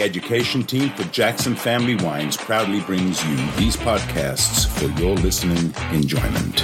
the education team for Jackson Family Wines proudly brings you these podcasts for your listening enjoyment.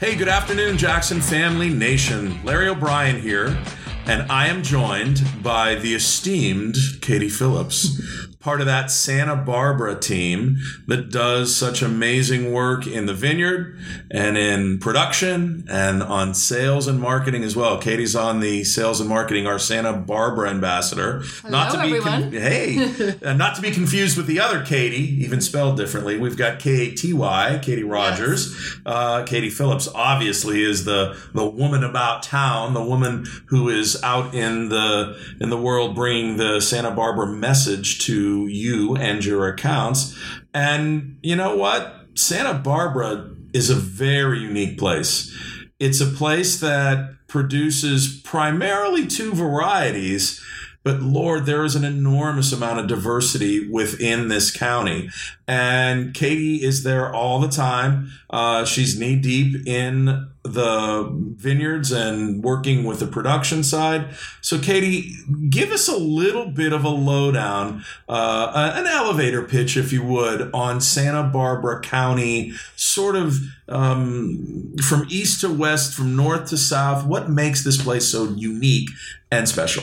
Hey, good afternoon, Jackson Family Nation. Larry O'Brien here, and I am joined by the esteemed Katie Phillips part of that Santa Barbara team that does such amazing work in the vineyard and in production and on sales and marketing as well. Katie's on the sales and marketing, our Santa Barbara ambassador. Hello, not to be con- hey, uh, not to be confused with the other Katie, even spelled differently. We've got K A T Y, Katie Rogers. Yes. Uh, Katie Phillips obviously is the the woman about town, the woman who is out in the in the world bringing the Santa Barbara message to you and your accounts. And you know what? Santa Barbara is a very unique place. It's a place that produces primarily two varieties but Lord, there is an enormous amount of diversity within this county. And Katie is there all the time. Uh, she's knee deep in the vineyards and working with the production side. So, Katie, give us a little bit of a lowdown, uh, an elevator pitch, if you would, on Santa Barbara County, sort of um, from east to west, from north to south. What makes this place so unique and special?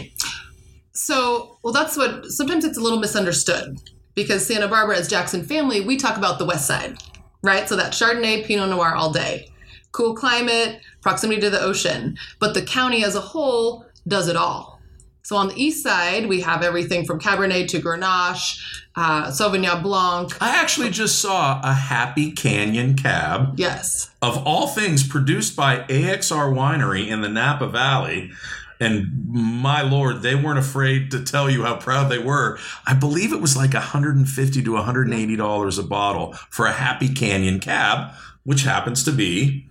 So, well, that's what sometimes it's a little misunderstood because Santa Barbara, as Jackson family, we talk about the west side, right? So that Chardonnay, Pinot Noir all day. Cool climate, proximity to the ocean. But the county as a whole does it all. So on the east side, we have everything from Cabernet to Grenache, uh, Sauvignon Blanc. I actually just saw a Happy Canyon cab. Yes. Of all things, produced by AXR Winery in the Napa Valley and my lord they weren't afraid to tell you how proud they were. I believe it was like 150 to 180 dollars a bottle for a happy canyon cab which happens to be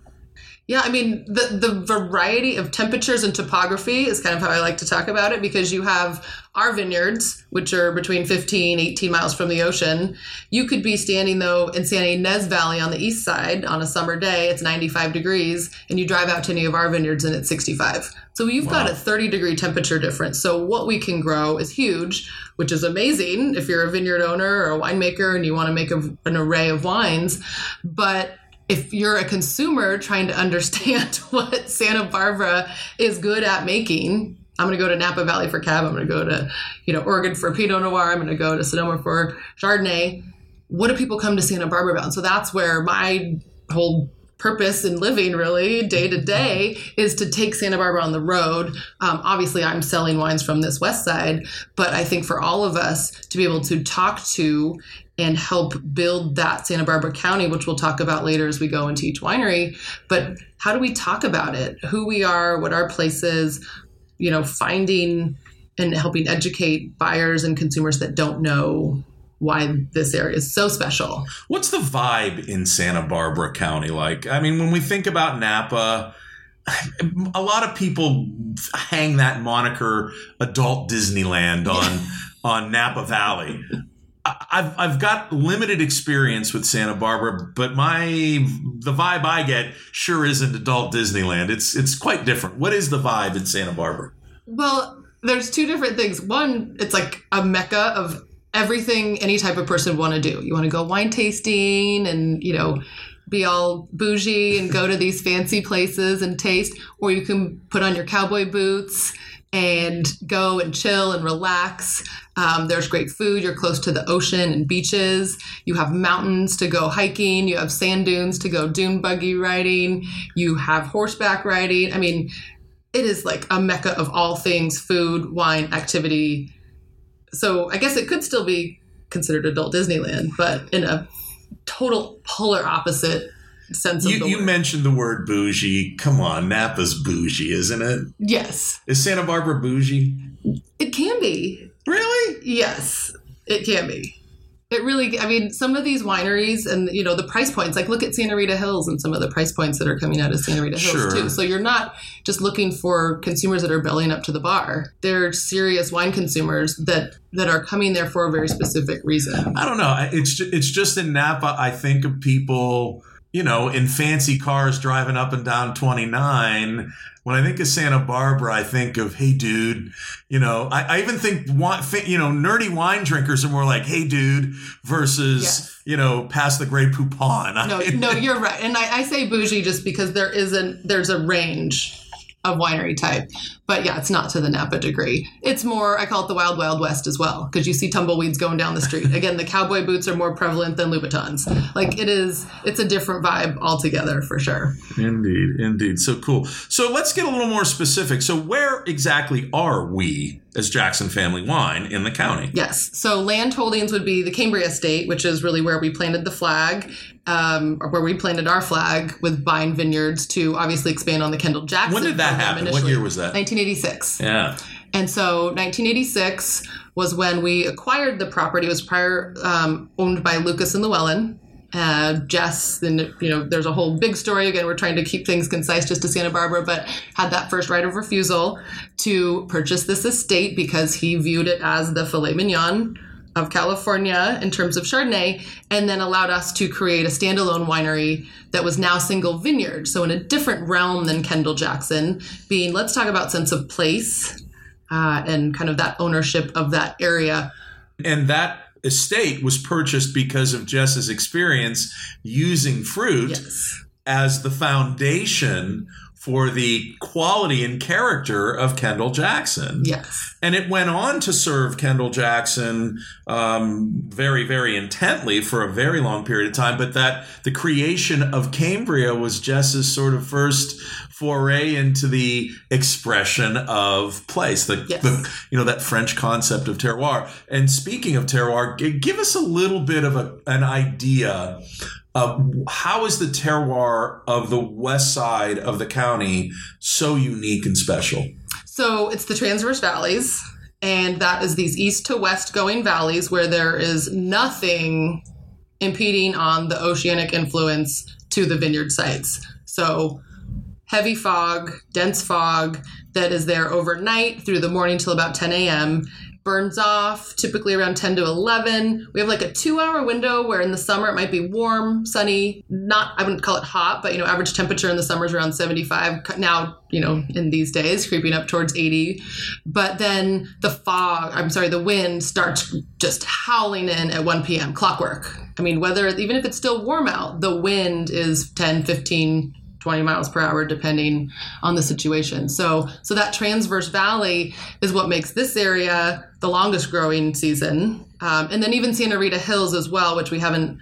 yeah, I mean the the variety of temperatures and topography is kind of how I like to talk about it because you have our vineyards, which are between 15, 18 miles from the ocean. You could be standing though in Santa Ynez Valley on the east side on a summer day, it's 95 degrees, and you drive out to any of our vineyards and it's 65. So you've wow. got a 30 degree temperature difference. So what we can grow is huge, which is amazing if you're a vineyard owner or a winemaker and you want to make a, an array of wines. But if you're a consumer trying to understand what Santa Barbara is good at making, I'm going to go to Napa Valley for Cab. I'm going to go to, you know, Oregon for Pinot Noir. I'm going to go to Sonoma for Chardonnay. What do people come to Santa Barbara about? And so that's where my whole purpose in living really day to day is to take Santa Barbara on the road. Um, obviously, I'm selling wines from this west side, but I think for all of us to be able to talk to and help build that Santa Barbara County, which we'll talk about later as we go into each winery. But how do we talk about it? Who we are, what our place is, you know, finding and helping educate buyers and consumers that don't know why this area is so special. What's the vibe in Santa Barbara County like? I mean, when we think about Napa, a lot of people hang that moniker adult Disneyland on on Napa Valley. I've I've got limited experience with Santa Barbara, but my the vibe I get sure isn't adult Disneyland. It's it's quite different. What is the vibe in Santa Barbara? Well, there's two different things. One, it's like a mecca of everything any type of person want to do. You want to go wine tasting and, you know, be all bougie and go to these fancy places and taste, or you can put on your cowboy boots and go and chill and relax. Um, there's great food. You're close to the ocean and beaches. You have mountains to go hiking. You have sand dunes to go dune buggy riding. You have horseback riding. I mean, it is like a mecca of all things food, wine, activity, so I guess it could still be considered adult Disneyland, but in a total polar opposite sense you, you mentioned the word bougie. Come on, Napa's bougie, isn't it? Yes. Is Santa Barbara bougie? It can be. Really? Yes, it can be. It really, I mean, some of these wineries and, you know, the price points, like look at Santa Rita Hills and some of the price points that are coming out of Santa Rita Hills, sure. too. So you're not just looking for consumers that are bellying up to the bar. They're serious wine consumers that that are coming there for a very specific reason. I don't know. It's, it's just in Napa, I think of people you know, in fancy cars driving up and down 29. When I think of Santa Barbara, I think of, hey, dude, you know, I, I even think, you know, nerdy wine drinkers are more like, hey, dude, versus, yes. you know, past the Grey Poupon. No, no, you're right. And I, I say bougie just because there isn't, there's a range of winery type. But yeah, it's not to the Napa degree. It's more, I call it the wild, wild west as well, because you see tumbleweeds going down the street. Again, the cowboy boots are more prevalent than Louboutins. Like it is, it's a different vibe altogether for sure. Indeed, indeed. So cool. So let's get a little more specific. So where exactly are we as Jackson Family Wine in the county? Yes. So land holdings would be the Cambria Estate, which is really where we planted the flag, um, where we planted our flag with Vine Vineyards to obviously expand on the Kendall Jackson. When did that happen? Initially. What year was that? 1986. Yeah. And so 1986 was when we acquired the property. It was prior um, owned by Lucas and Lewellen. Uh, Jess, and you know, there's a whole big story. Again, we're trying to keep things concise just to Santa Barbara, but had that first right of refusal to purchase this estate because he viewed it as the filet mignon of California in terms of Chardonnay, and then allowed us to create a standalone winery that was now single vineyard. So, in a different realm than Kendall Jackson, being let's talk about sense of place uh, and kind of that ownership of that area. And that estate was purchased because of Jess's experience using fruit yes. as the foundation for the quality and character of Kendall Jackson. Yes. And it went on to serve Kendall Jackson um, very, very intently for a very long period of time. But that the creation of Cambria was Jess's sort of first foray into the expression of place, the, yes. the you know that French concept of terroir. And speaking of terroir, give us a little bit of a, an idea uh, how is the terroir of the west side of the county so unique and special? So it's the transverse valleys, and that is these east to west going valleys where there is nothing impeding on the oceanic influence to the vineyard sites. So heavy fog, dense fog that is there overnight through the morning till about 10 a.m burns off typically around 10 to 11 we have like a two hour window where in the summer it might be warm sunny not i wouldn't call it hot but you know average temperature in the summer is around 75 now you know in these days creeping up towards 80 but then the fog i'm sorry the wind starts just howling in at 1 p.m clockwork. I mean whether even if it's still warm out the wind is 10 15 20 miles per hour depending on the situation. So so that transverse valley is what makes this area the longest growing season. Um, and then even Santa Rita Hills as well, which we haven't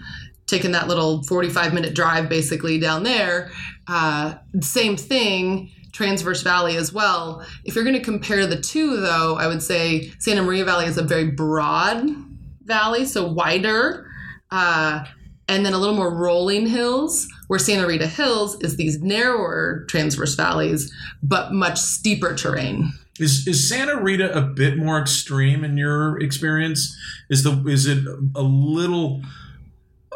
taken that little 45 minute drive basically down there. Uh, same thing. Transverse Valley as well. If you're going to compare the two, though, I would say Santa Maria Valley is a very broad valley, so wider. Uh, and then a little more rolling hills, where Santa Rita Hills is these narrower transverse valleys, but much steeper terrain. Is is Santa Rita a bit more extreme in your experience? Is the is it a little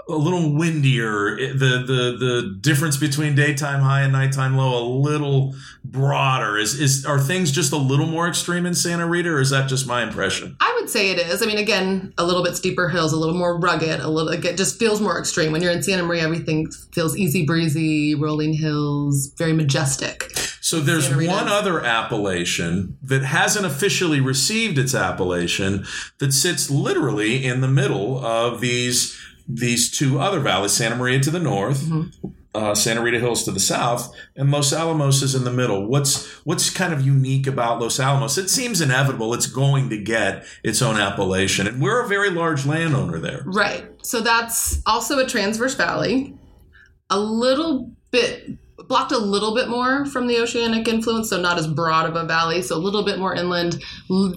a little windier. The the the difference between daytime high and nighttime low a little broader. Is is are things just a little more extreme in Santa Rita, or is that just my impression? I would say it is. I mean, again, a little bit steeper hills, a little more rugged, a little. It just feels more extreme when you're in Santa Maria. Everything feels easy breezy, rolling hills, very majestic. So there's one other appellation that hasn't officially received its appellation that sits literally in the middle of these these two other valleys, Santa Maria to the north, mm-hmm. uh, Santa Rita Hills to the south, and Los Alamos is in the middle. What's what's kind of unique about Los Alamos? It seems inevitable it's going to get its own appellation, and we're a very large landowner there. Right. So that's also a transverse valley, a little bit blocked a little bit more from the oceanic influence, so not as broad of a valley, so a little bit more inland,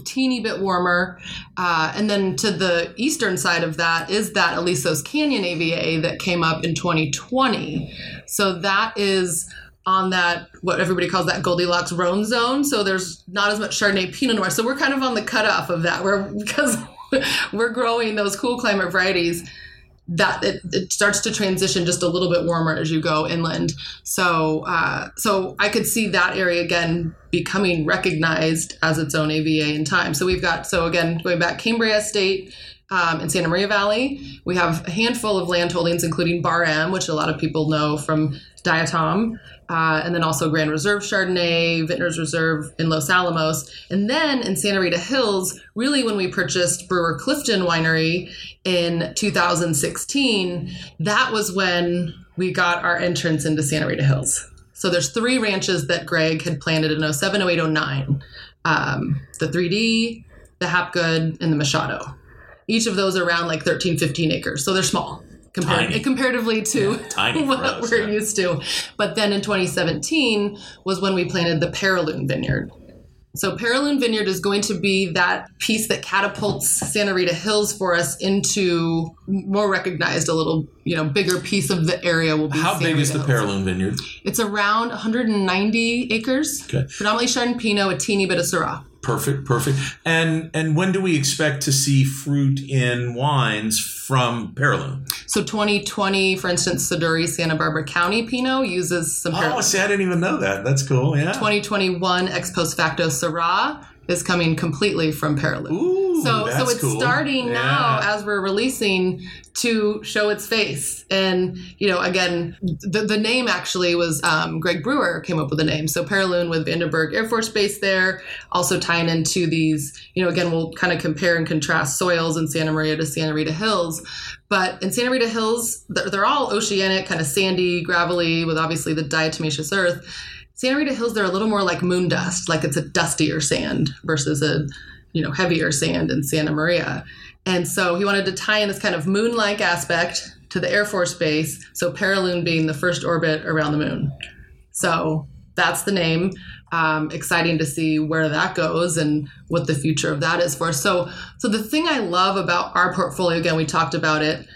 teeny bit warmer. Uh, and then to the eastern side of that is that Alisos Canyon AVA that came up in 2020. So that is on that what everybody calls that Goldilocks Rhone zone. So there's not as much Chardonnay Pinot Noir. So we're kind of on the cutoff of that. We're because we're growing those cool climate varieties that it, it, starts to transition just a little bit warmer as you go inland. So, uh, so I could see that area again becoming recognized as its own AVA in time. So we've got so again going back Cambria Estate, um, in Santa Maria Valley. We have a handful of land holdings, including Bar M, which a lot of people know from Diatom, uh, and then also Grand Reserve Chardonnay, Vintners Reserve in Los Alamos. And then in Santa Rita Hills, really when we purchased Brewer Clifton Winery in 2016, that was when we got our entrance into Santa Rita Hills. So there's three ranches that Greg had planted in 07, 08, 09. Um, the 3D, the Hapgood, and the Machado. Each of those are around like 13, 15 acres. So they're small comparatively to Yeah, what us, we're yeah. used to. But then in 2017 was when we planted the Paraloon Vineyard. So Paraloon Vineyard is going to be that piece that catapults Santa Rita Hills for us into more recognized, a little you know bigger piece of the area. Will be How Santa big is the Rita Hills. Paraloon Vineyard? It's around 190 acres, Okay. predominantly Chardonnay Pinot, a teeny bit of Syrah. Perfect, perfect. And and when do we expect to see fruit in wines from Paraloon? So 2020, for instance, Siduri Santa Barbara County Pinot uses some Oh, Paraloon. see, I didn't even know that. That's cool. Yeah. 2021 ex post facto Syrah is coming completely from Paraloon. Ooh, so so it's cool. starting now as we're releasing to show its face. And you know again the, the name actually was um, greg brewer came up with the name. So paraloon with vandenberg air force base there also tying into these you know again we'll kind of compare and contrast soils in santa maria to santa rita hills. But in santa rita hills they're, they're all oceanic kind of sandy gravelly with obviously the diatomaceous earth. Santa rita hills they're a little more like moon dust like it's a dustier sand versus a you know heavier sand in Santa Maria. And so he wanted to tie in this kind of moon-like aspect to the Air Force Base, so Paraloon being the first orbit around the moon. So that's the name. Um, exciting to see where that goes and what the future of that is for. So, so the thing I love about our portfolio, again, we talked about it.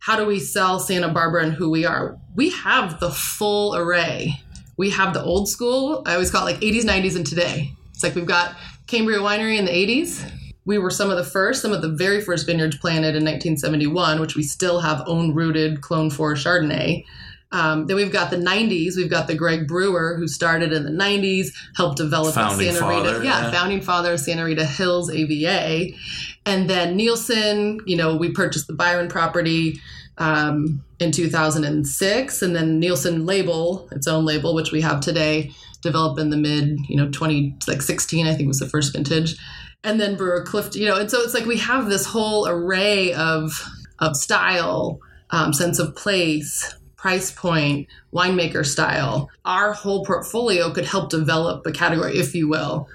How do we sell Santa Barbara and who we are? We have the full array. We have the old school. I always call it like 80s, 90s, and today. It's like we've got Cambria Winery in the 80s. We were some of the first, some of the very first vineyards planted in 1971, which we still have own rooted clone for Chardonnay. Um, then we've got the 90s. We've got the Greg Brewer, who started in the 90s, helped develop the Founding Santa Rita, father, yeah, yeah. founding father of Santa Rita Hills AVA. And then Nielson, you know, we purchased the Byron property um, in 2006, and then Nielson label, its own label, which we have today, developed in the mid, you know, 20 like 16, I think was the first vintage, and then Brewer Clift, you know, and so it's like we have this whole array of of style, um, sense of place, price point, winemaker style. Our whole portfolio could help develop a category, if you will.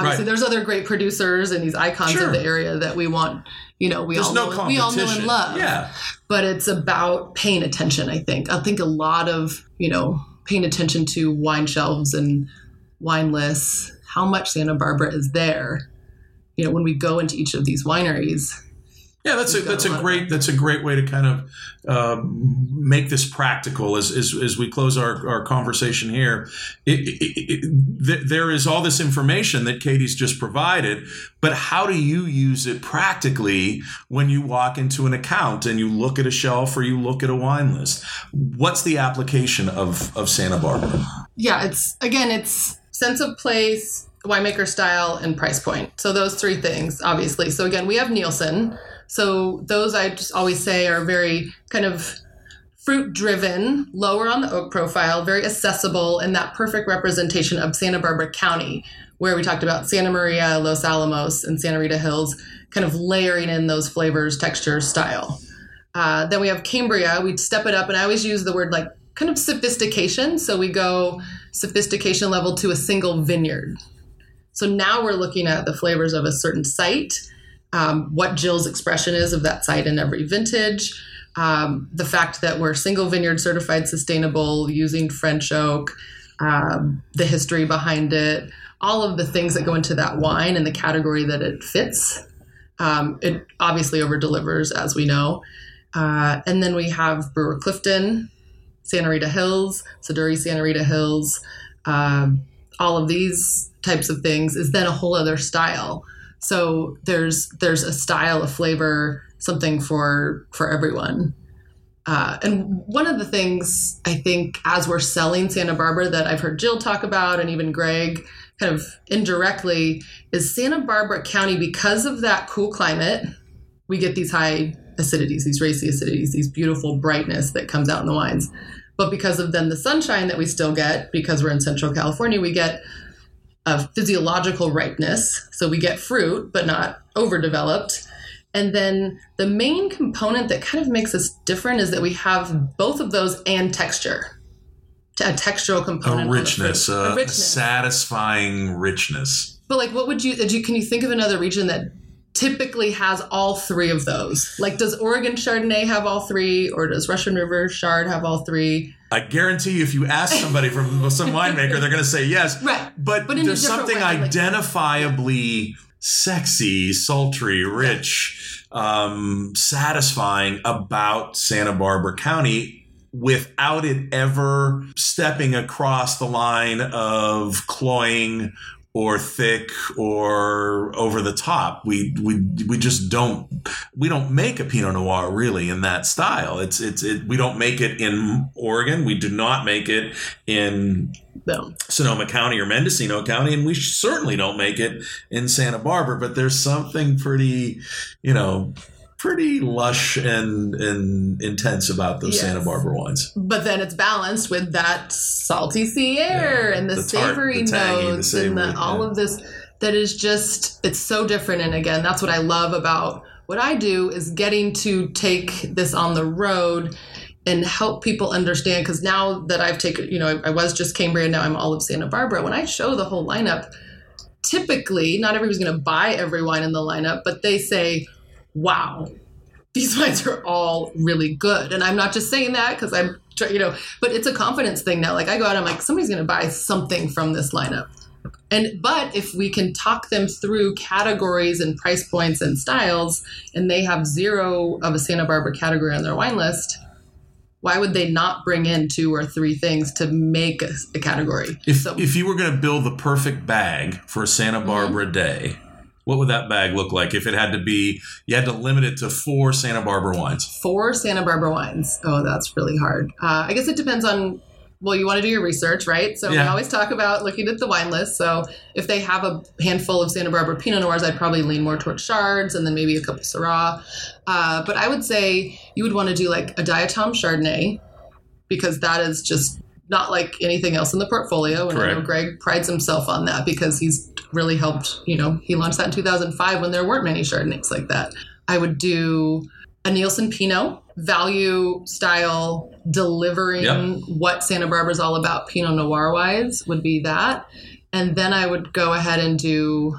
Obviously, Right. there's other great producers and these icons Sure. of the area that we want. You know, we There's all no know, we all know and love Yeah. but it's about paying attention i think i think a lot of you know paying attention to wine shelves and wine lists how much santa barbara is there you know when we go into each of these wineries Yeah, that's a that's a a lot of great that's a great way to kind of um, make this practical as, as, as we close our, our conversation here. It, it, it, th- there is all this information that Katie's just provided, but how do you use it practically when you walk into an account and you look at a shelf or you look at a wine list? What's the application of, of Santa Barbara? yeah it's again it's sense of place winemaker style and price point so those three things obviously so again we have nielson so those i just always say are very kind of fruit driven lower on the oak profile very accessible and that perfect representation of santa barbara county where we talked about santa maria los alamos and santa rita hills kind of layering in those flavors textures style uh, then we have Cambria. We step it up, and I always use the word like kind of sophistication. So we go sophistication level to a single vineyard. So now we're looking at the flavors of a certain site, um, what Jill's expression is of that site in every vintage, um, the fact that we're single vineyard certified sustainable using French oak, um, the history behind it, all of the things that go into that wine and the category that it fits. Um, it obviously over delivers, as we know. Uh, and then we have Brewer Clifton, Santa Rita Hills, Siduri Santa Rita Hills, um, all of these types of things is then a whole other style. So there's there's a style, a flavor, something for for everyone. Uh, and one of the things I think as we're selling Santa Barbara that I've heard Jill talk about and even Greg kind of indirectly is Santa Barbara County because of that cool climate we get these high acidities, these racy acidities, these beautiful brightness that comes out in the wines. But because of then the sunshine that we still get, because we're in Central California, we get a physiological ripeness. So we get fruit, but not overdeveloped. And then the main component that kind of makes us different is that we have both of those and texture. A textural component. A richness, a, a uh, richness. satisfying richness. But like, what would you can you think of another region that typically has all three of those? Like, does Oregon Chardonnay have all three, or does Russian River Chard have all three? I guarantee you, if you ask somebody from some winemaker, they're going to say yes. Right. But, But there's something way, like- identifiably sexy, sultry, rich, um, satisfying about Santa Barbara County without it ever stepping across the line of cloying or thick or over the top. We we we just don't we don't make a Pinot Noir really in that style. It's it's it, we don't make it in Oregon. We do not make it in No. Sonoma County or Mendocino County, and we certainly don't make it in Santa Barbara. But there's something pretty, you know, pretty lush and and intense about those Yes. Santa Barbara wines. But then it's balanced with that salty sea air Yeah, and the, the tart, savory the tangy, notes and the, savory, all yeah. of this that is just it's so different. And again, that's what I love about what I do is getting to take this on the road and help people understand because now that I've taken, you know, I, I was just Cambria, now I'm all of Santa Barbara. When I show the whole lineup, typically not everybody's going to buy every wine in the lineup, but they say, "Wow, these wines are all really good." And I'm not just saying that because I'm, you know, but it's a confidence thing now. Like I go out, I'm like, somebody's going to buy something from this lineup. And but if we can talk them through categories and price points and styles, and they have zero of a Santa Barbara category on their wine list, why would they not bring in two or three things to make a, a category? If so if you were going to build the perfect bag for a Santa mm-hmm. Barbara day, what would that bag look like? If it had to be, you had to limit it to four Santa Barbara wines. four Santa Barbara wines. Oh, that's really hard. Uh, I guess it depends on. Well, you want to do your research, right? So we always talk about looking at the wine list. So if they have a handful of Santa Barbara Pinot Noirs, I'd probably lean more towards Chards and then maybe a couple Syrah. Uh, but I would say you would want to do like a Diatom Chardonnay because that is just not like anything else in the portfolio. And I know Correct. Greg prides himself on that because he's really helped. You know, he launched that in 2005 when there weren't many Chardonnays like that. I would do a Nielson Pinot, value style, delivering Yep. what Santa Barbara's all about Pinot Noir wise would be that. And then I would go ahead and do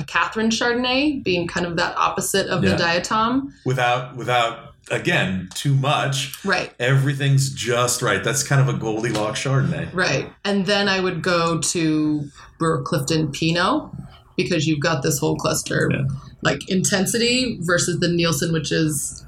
a Katherine Chardonnay, being kind of that opposite of Yeah. the diatom. Without without again too much. Right. Everything's just right. That's kind of a Goldilocks Chardonnay. Right. And then I would go to Brewer Clifton Pinot because you've got this whole cluster Yeah. like intensity versus the Nielson, which is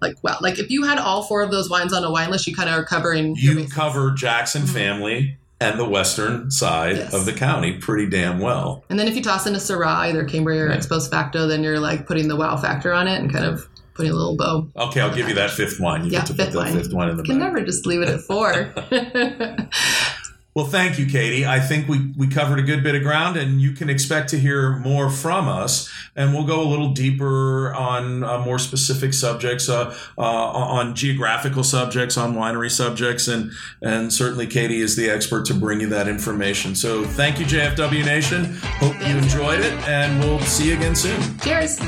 like wow. Like if you had all four of those wines on a wine list, you kind of are covering You cover Jackson mm-hmm. family and the western side Yes. of the county pretty damn well. And then if you toss in a Syrah, either Cambria or Yeah. ex post facto, then you're like putting the wow factor on it and kind of putting a little bow. Okay, I'll give you that fifth wine. You Yeah, get to put fifth wine. fifth one in the Can back. never just leave it at four. Well, thank you, Katie. I think we, we covered a good bit of ground, and you can expect to hear more from us. And we'll go a little deeper on uh, more specific subjects, uh, uh, on geographical subjects, on winery subjects, and and certainly Katie is the expert to bring you that information. So, thank you, JFW Nation. Hope you enjoyed it, and we'll see you again soon. Cheers.